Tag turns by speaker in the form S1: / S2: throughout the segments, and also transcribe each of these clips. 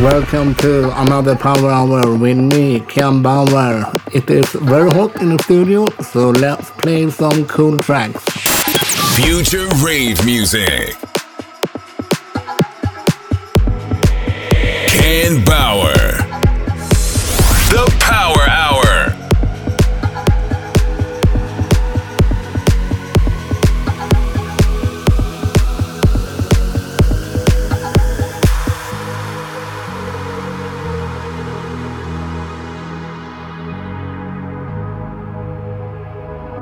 S1: Welcome to another Power Hour with me, Ken Bauer. It is very hot in the studio, so let's play some cool tracks.
S2: Future rave music. Ken Bauer.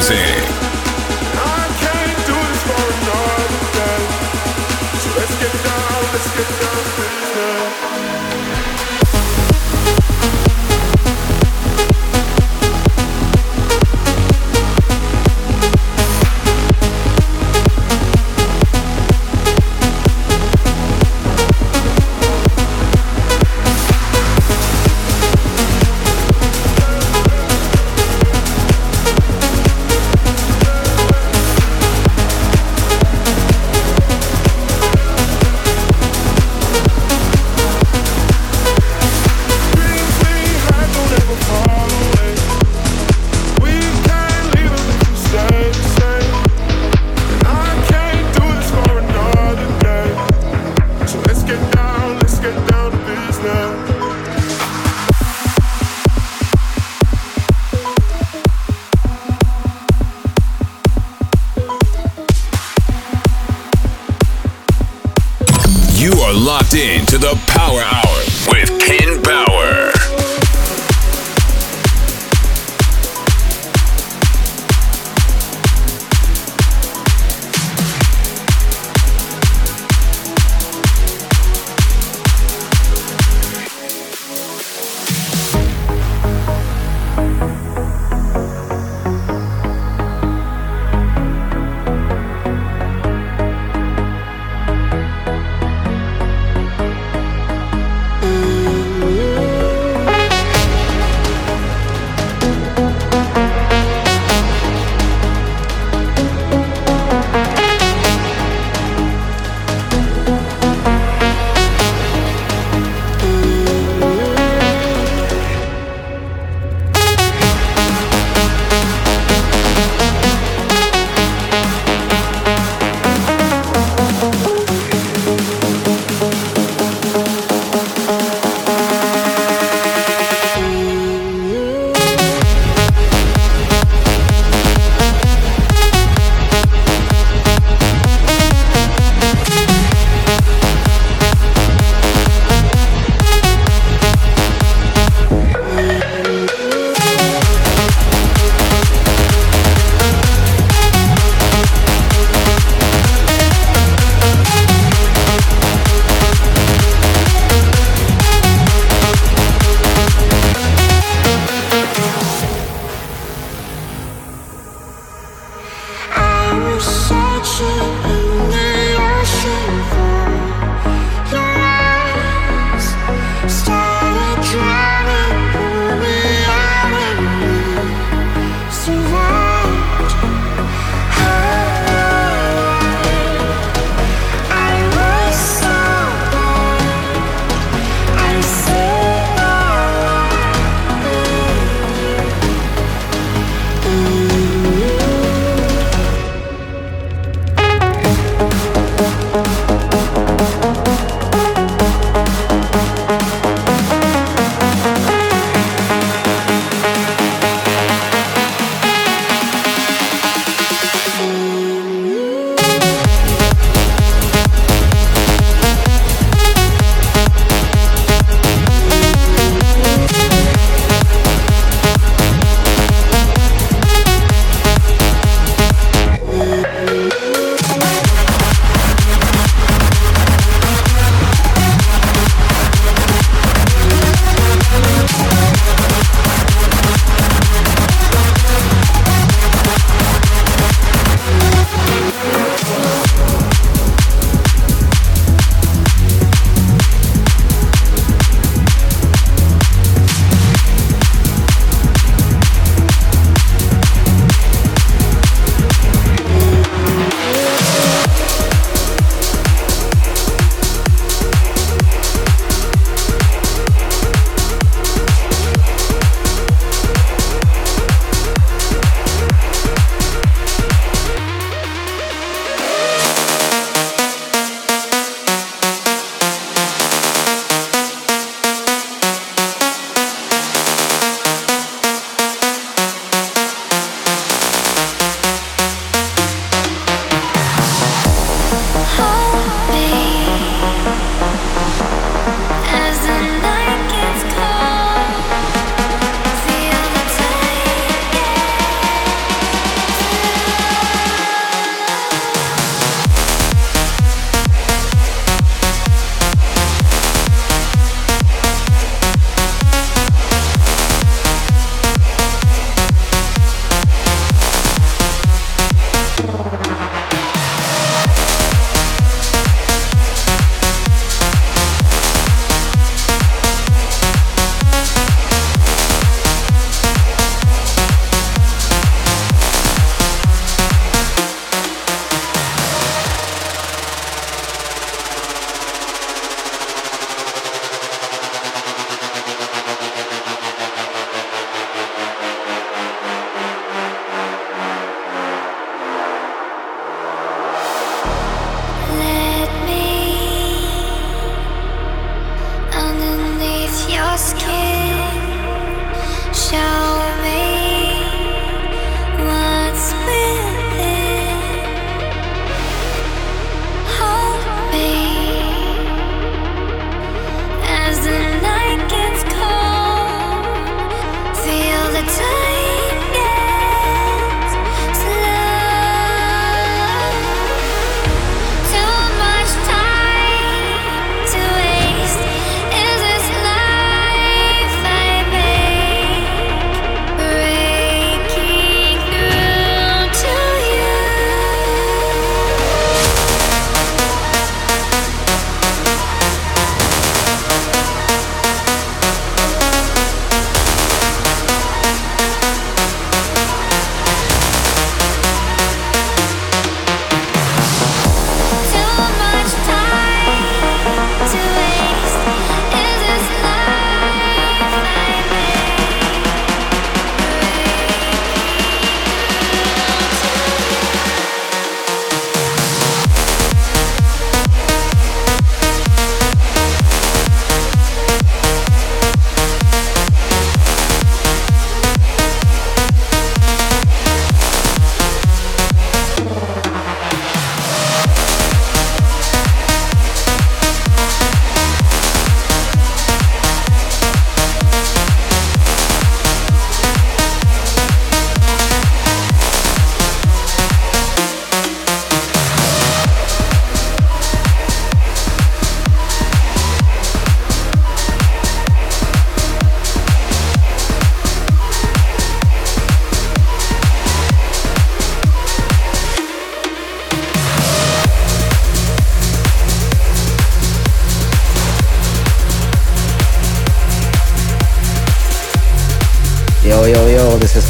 S3: 2015.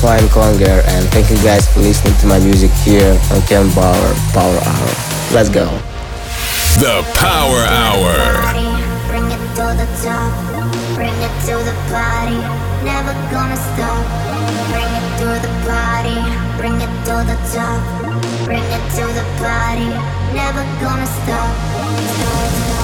S3: Vion Konger and
S4: thank you guys for listening to my music here on Ken Bauer Power Hour. Let's go.
S2: The Power Hour.
S5: Bring it to the top, bring it to the party, never gonna stop. Bring it to the party, bring it to the top, bring it to the party, never gonna stop. stop, stop, stop.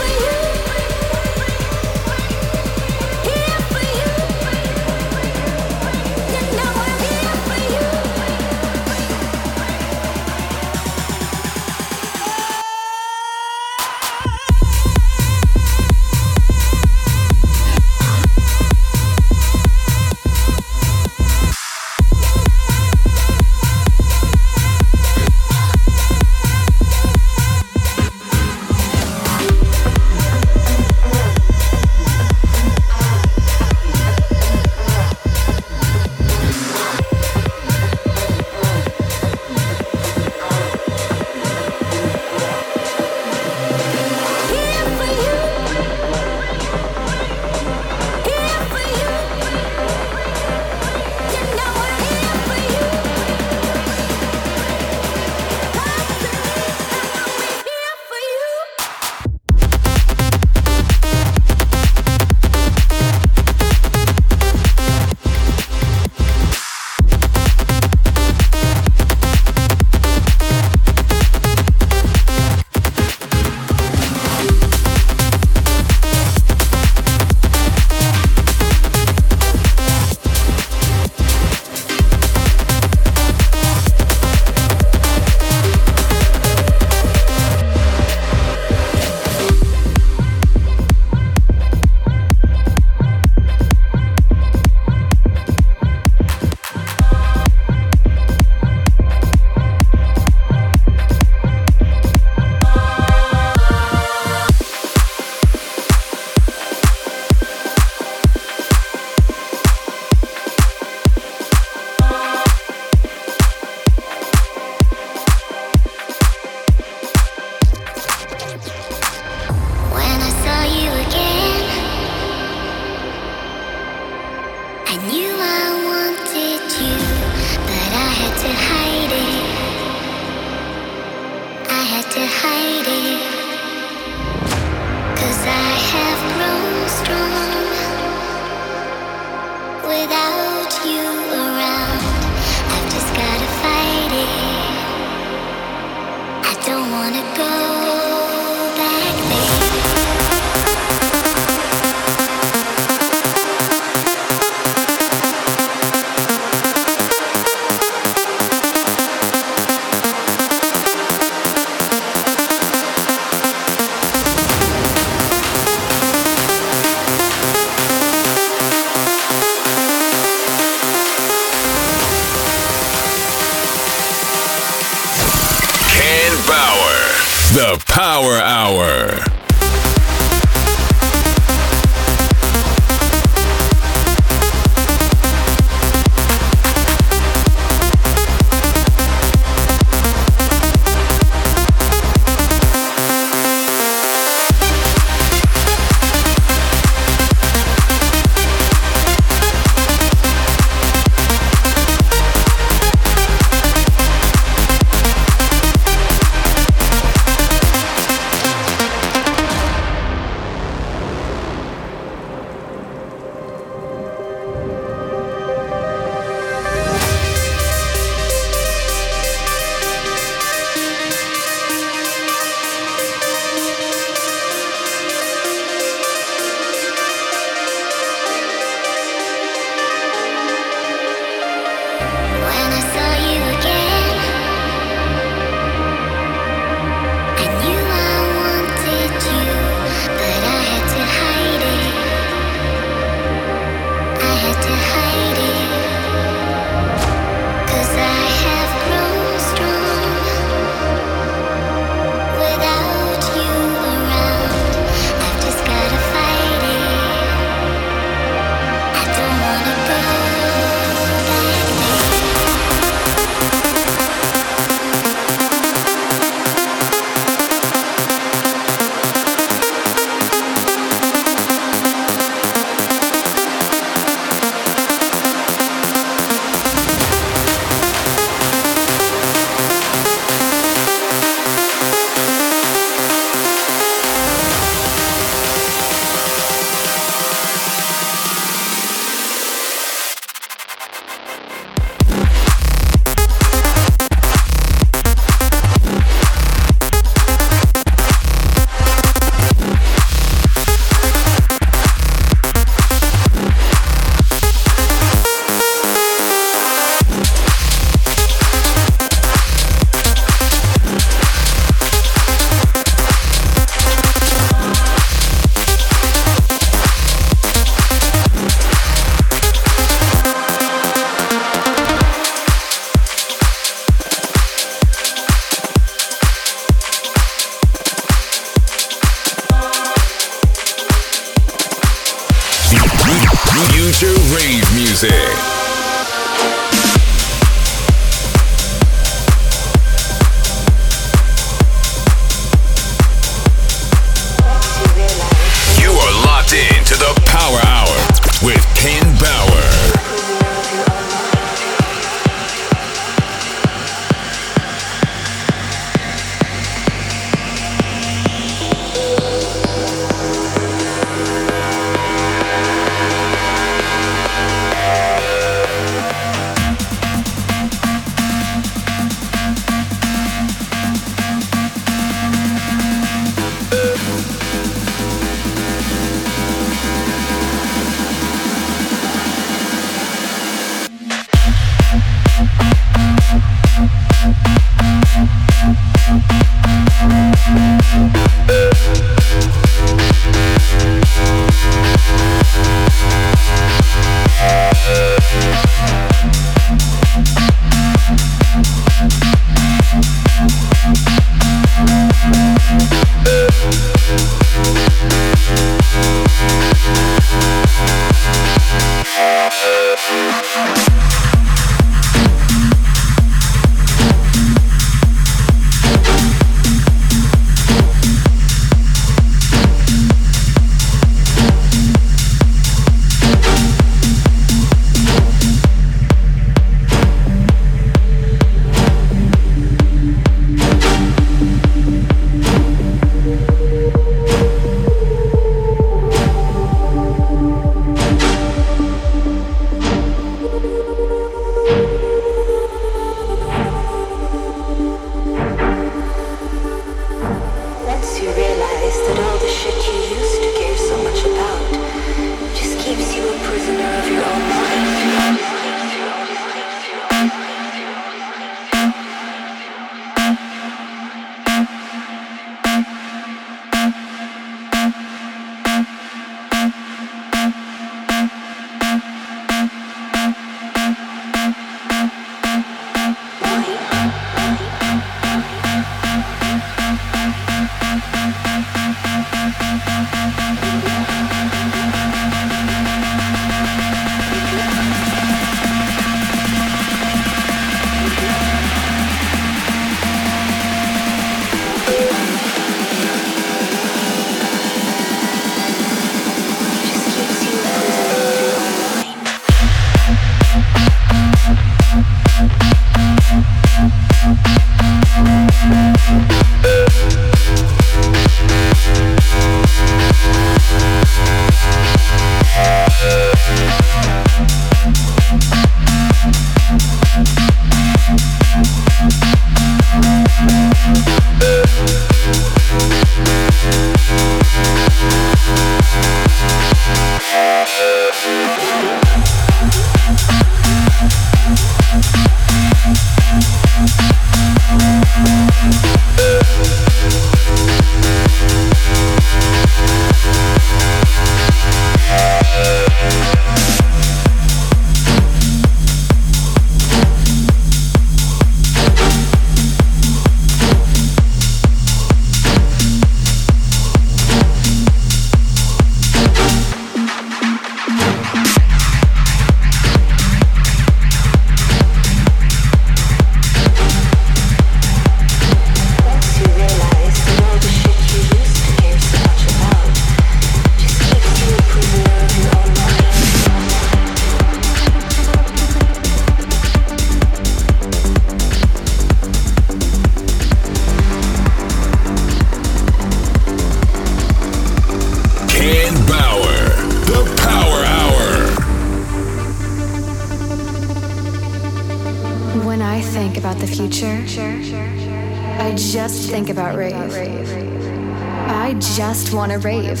S6: wanna rave.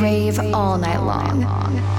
S6: Rave all night long.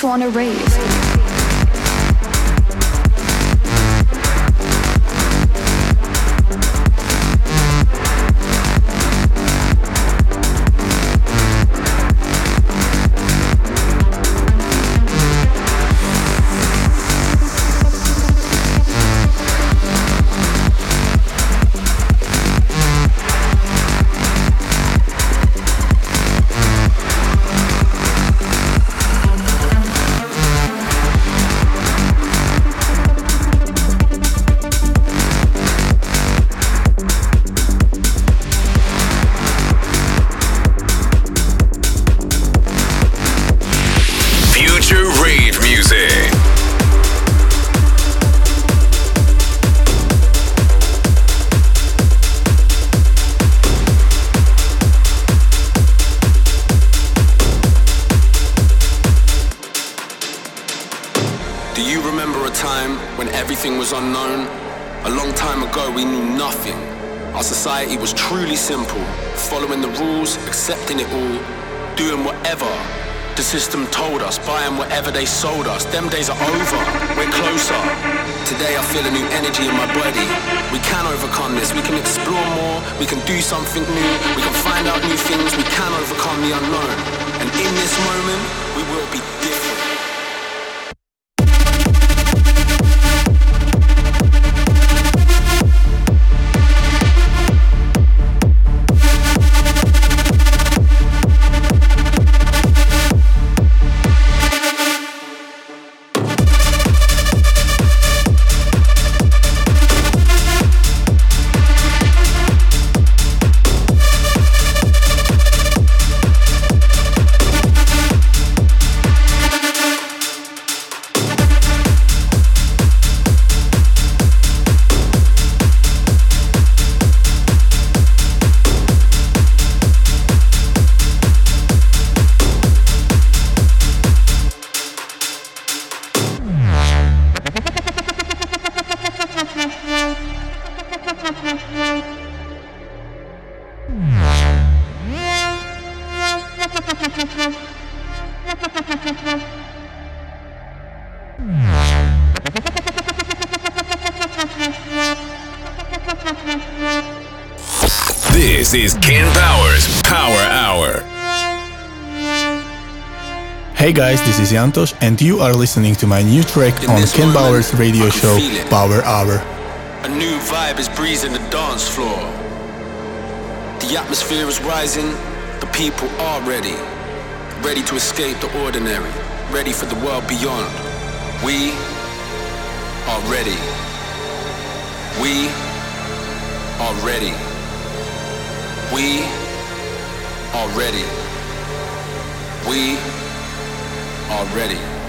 S6: Just wanna rave.
S7: Whatever they sold us. Them days are over, we're closer. Today, I feel a new energy in my body. We can overcome this, we can explore more, we can do something new, we can find out new things, we can overcome the unknown. And in this moment,
S8: Hey guys, this is Yantosh, and you are listening to my new track
S7: In
S8: on Ken
S7: moment,
S8: Bauer's radio show. Power Hour.
S7: A new vibe is breezing the dance floor. The atmosphere is rising, the people are ready. Ready to escape the ordinary, ready for the world beyond. We are ready. We are ready. We are ready. We are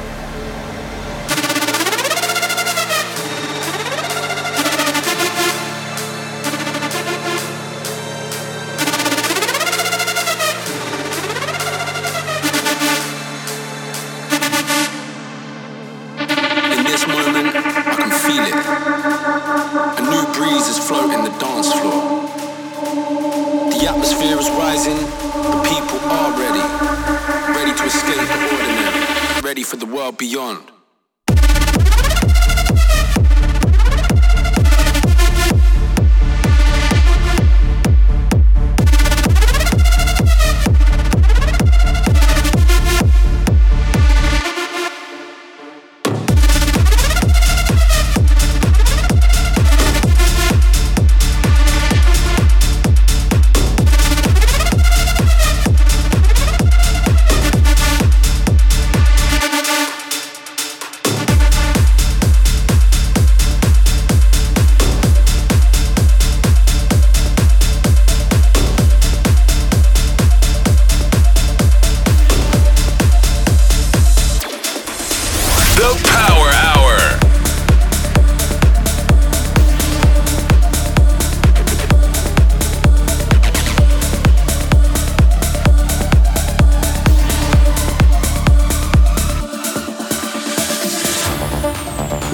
S2: world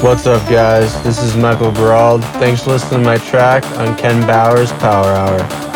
S9: What's up, guys? This is Michael Gerald. Thanks for listening to my track on Ken Bauer's Power Hour.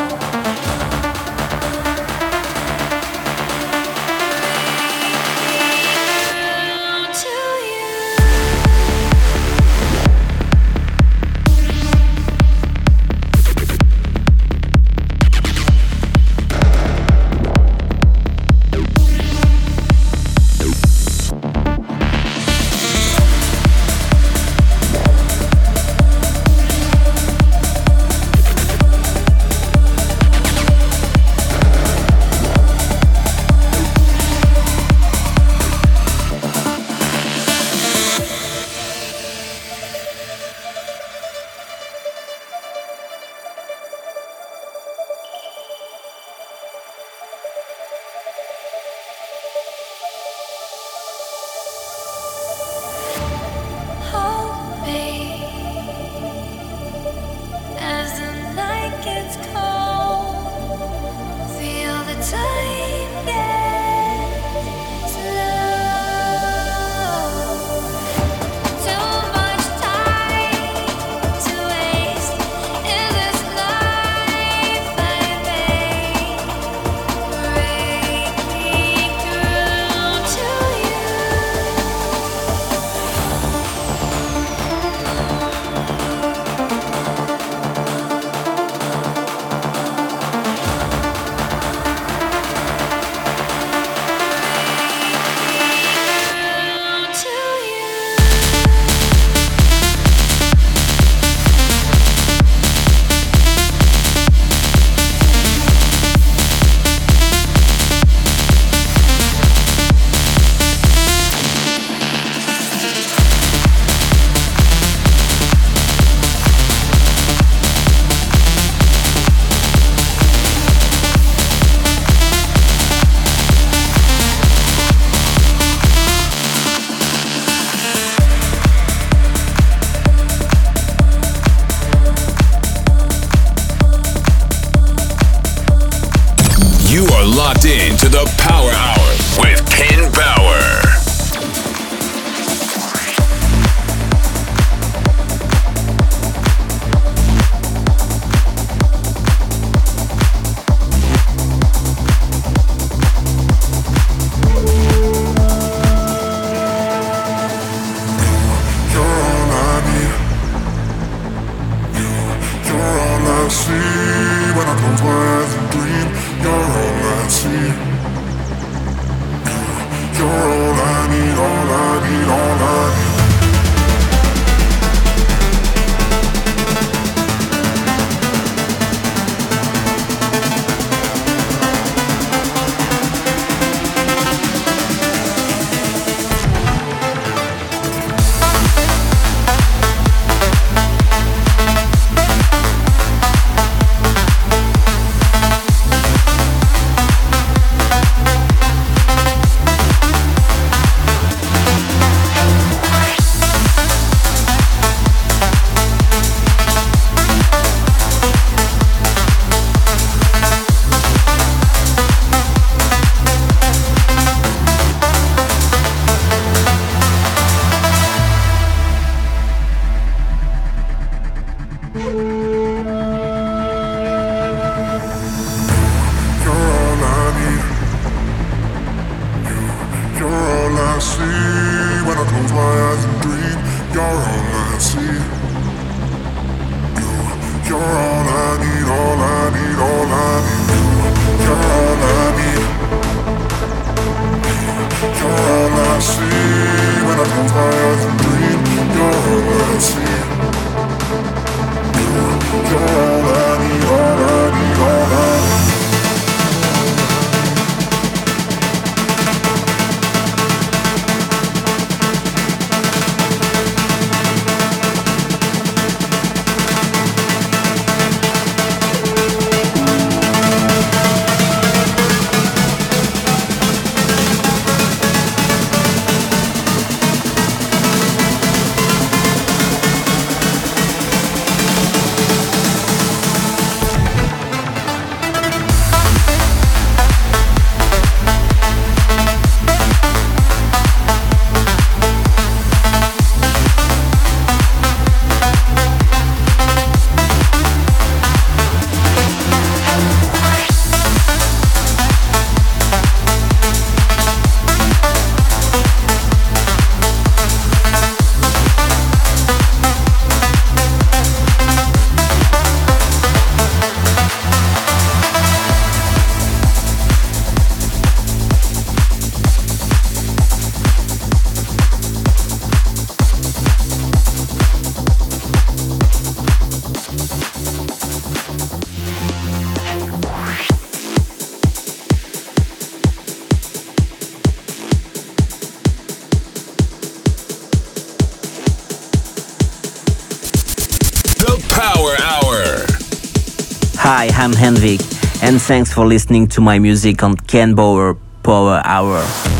S10: locked in to the Power Hour. Thanks for listening to my music on Ken Bauer Power Hour.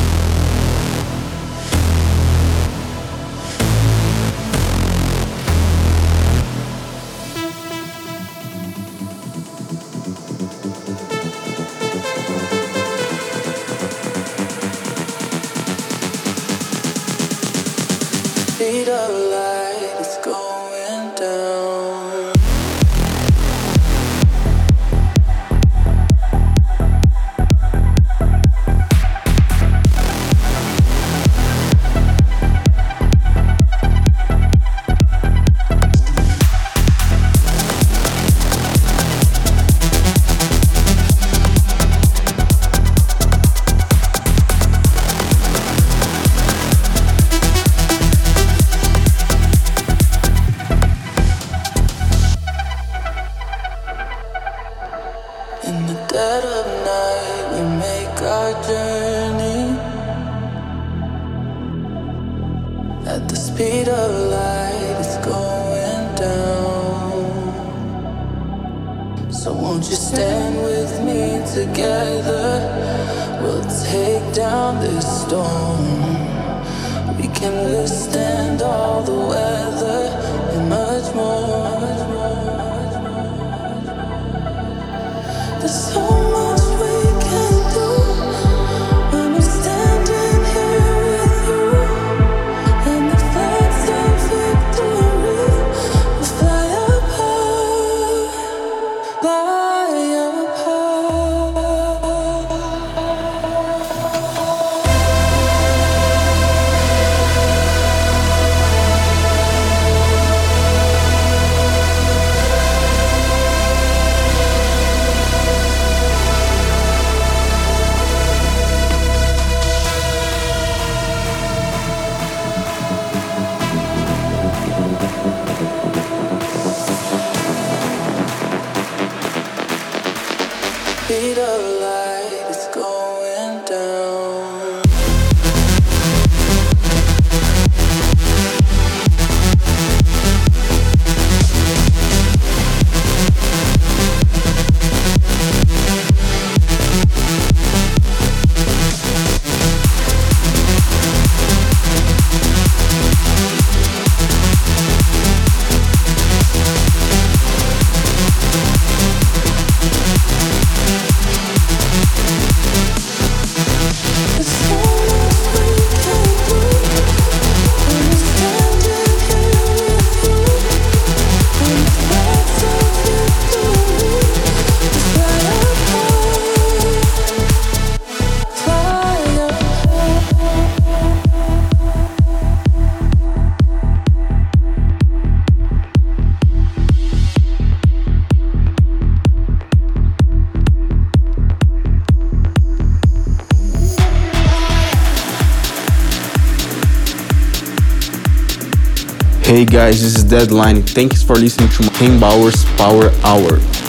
S11: guys, this is Deadline. Thanks for listening to Ken Bauer's Power Hour.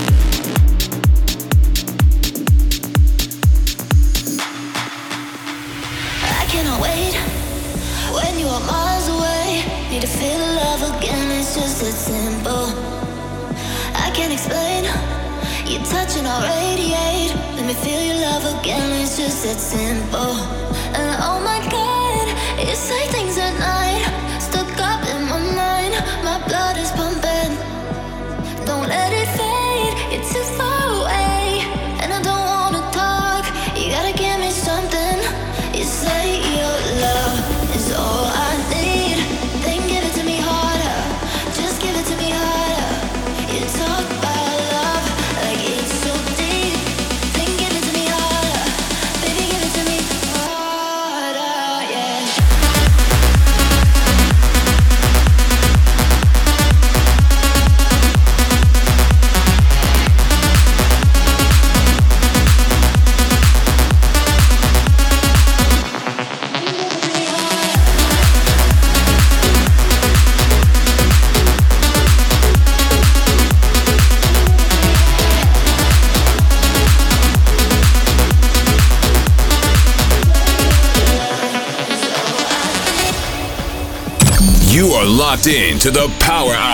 S2: locked in to the Power Hour.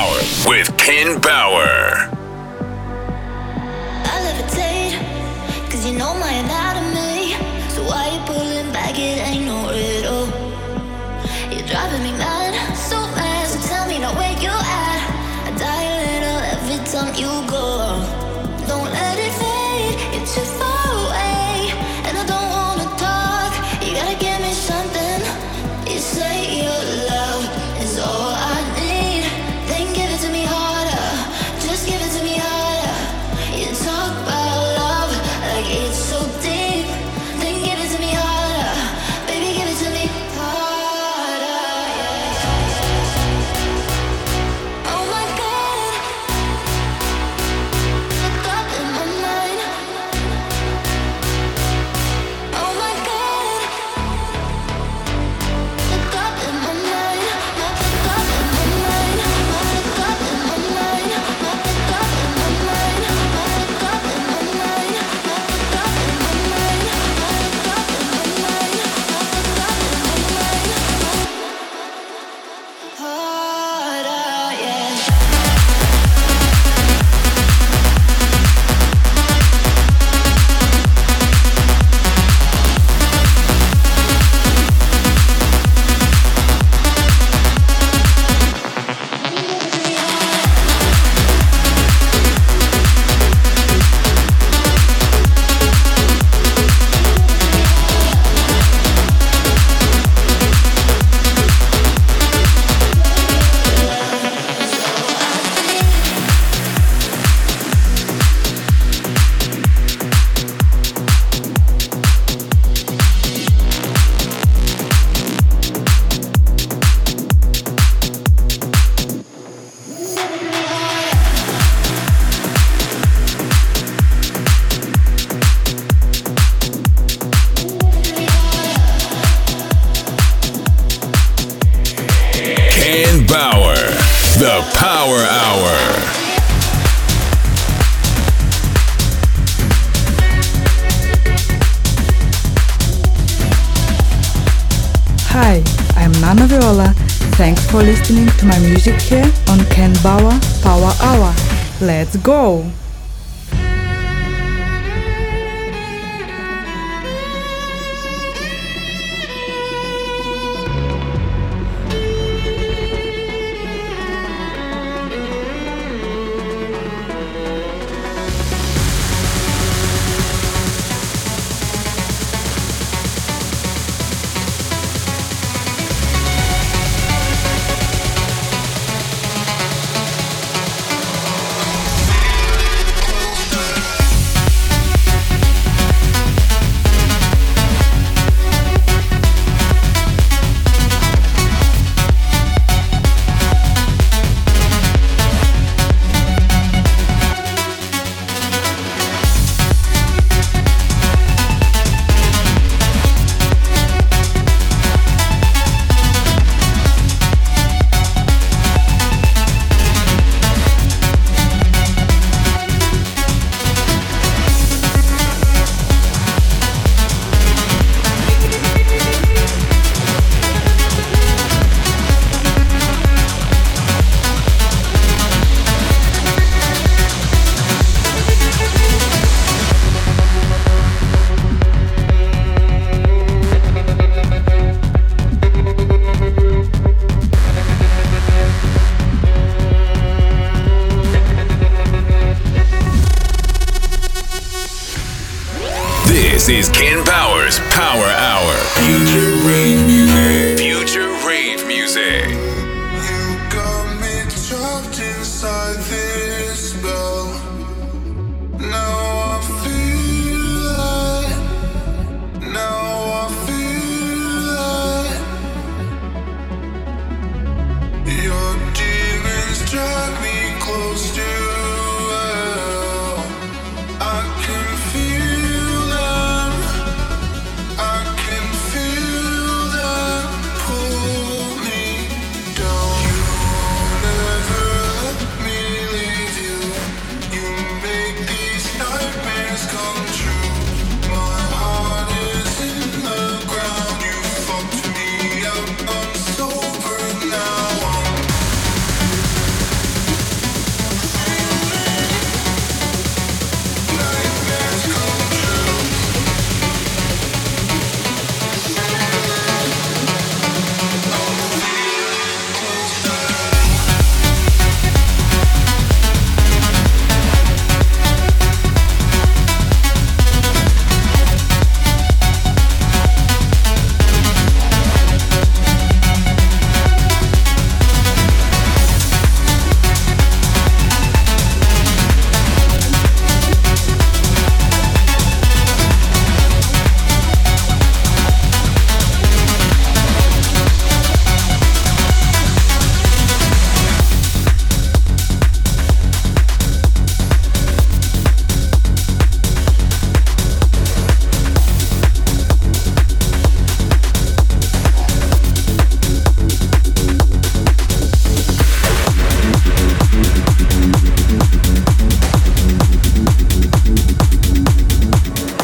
S10: My music here on Ken Bauer Power Hour. Let's go!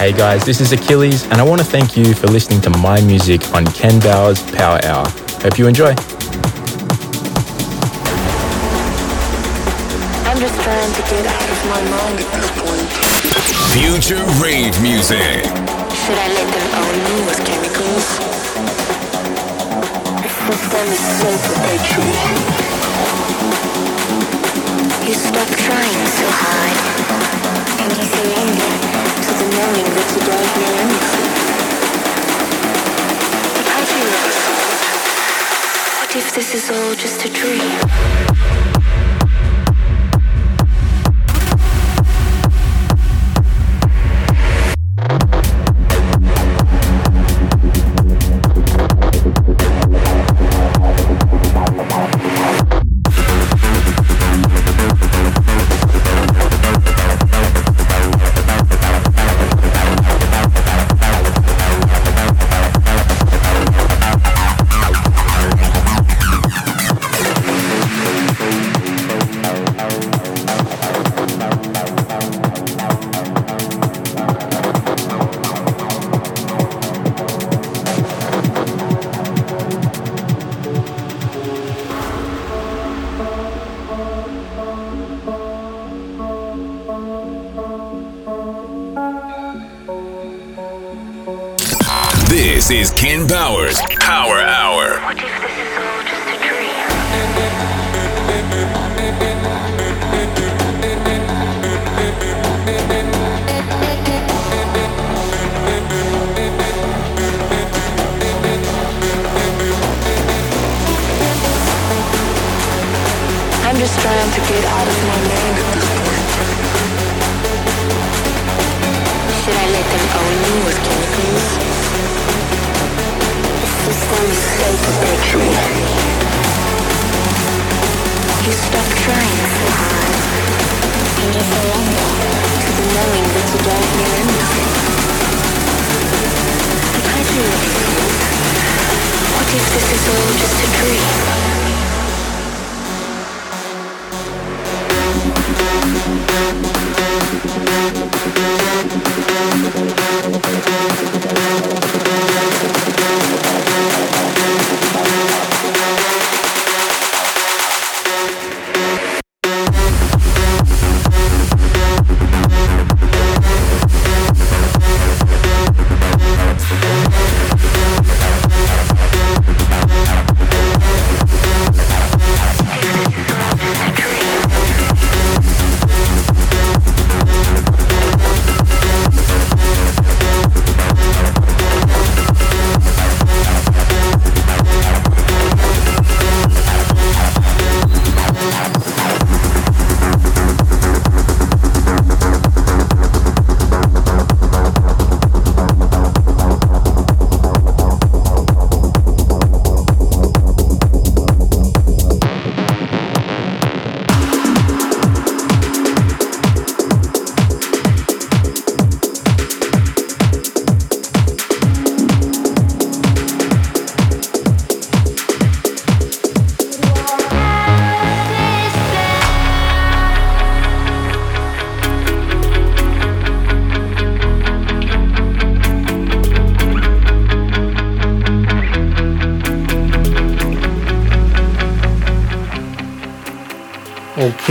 S12: Hey guys, this is Achilles, and I want to thank you for listening to my music on Ken Bauer's Power Hour. Hope you enjoy.
S13: I'm just trying to get out of my mind at this point.
S2: Future rave music.
S13: Should I let them own me with chemicals? The system is so perpetual. You stop trying is all just a dream?
S2: This is
S13: all just a dream?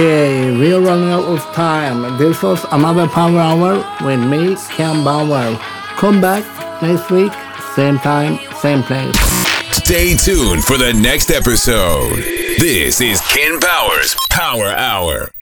S1: Okay, we're running out of time. This was another Power Hour with me, Ken Bauer. Come back next week, same time, same place.
S2: Stay tuned for the next episode. This is Ken Bauer's Power Hour.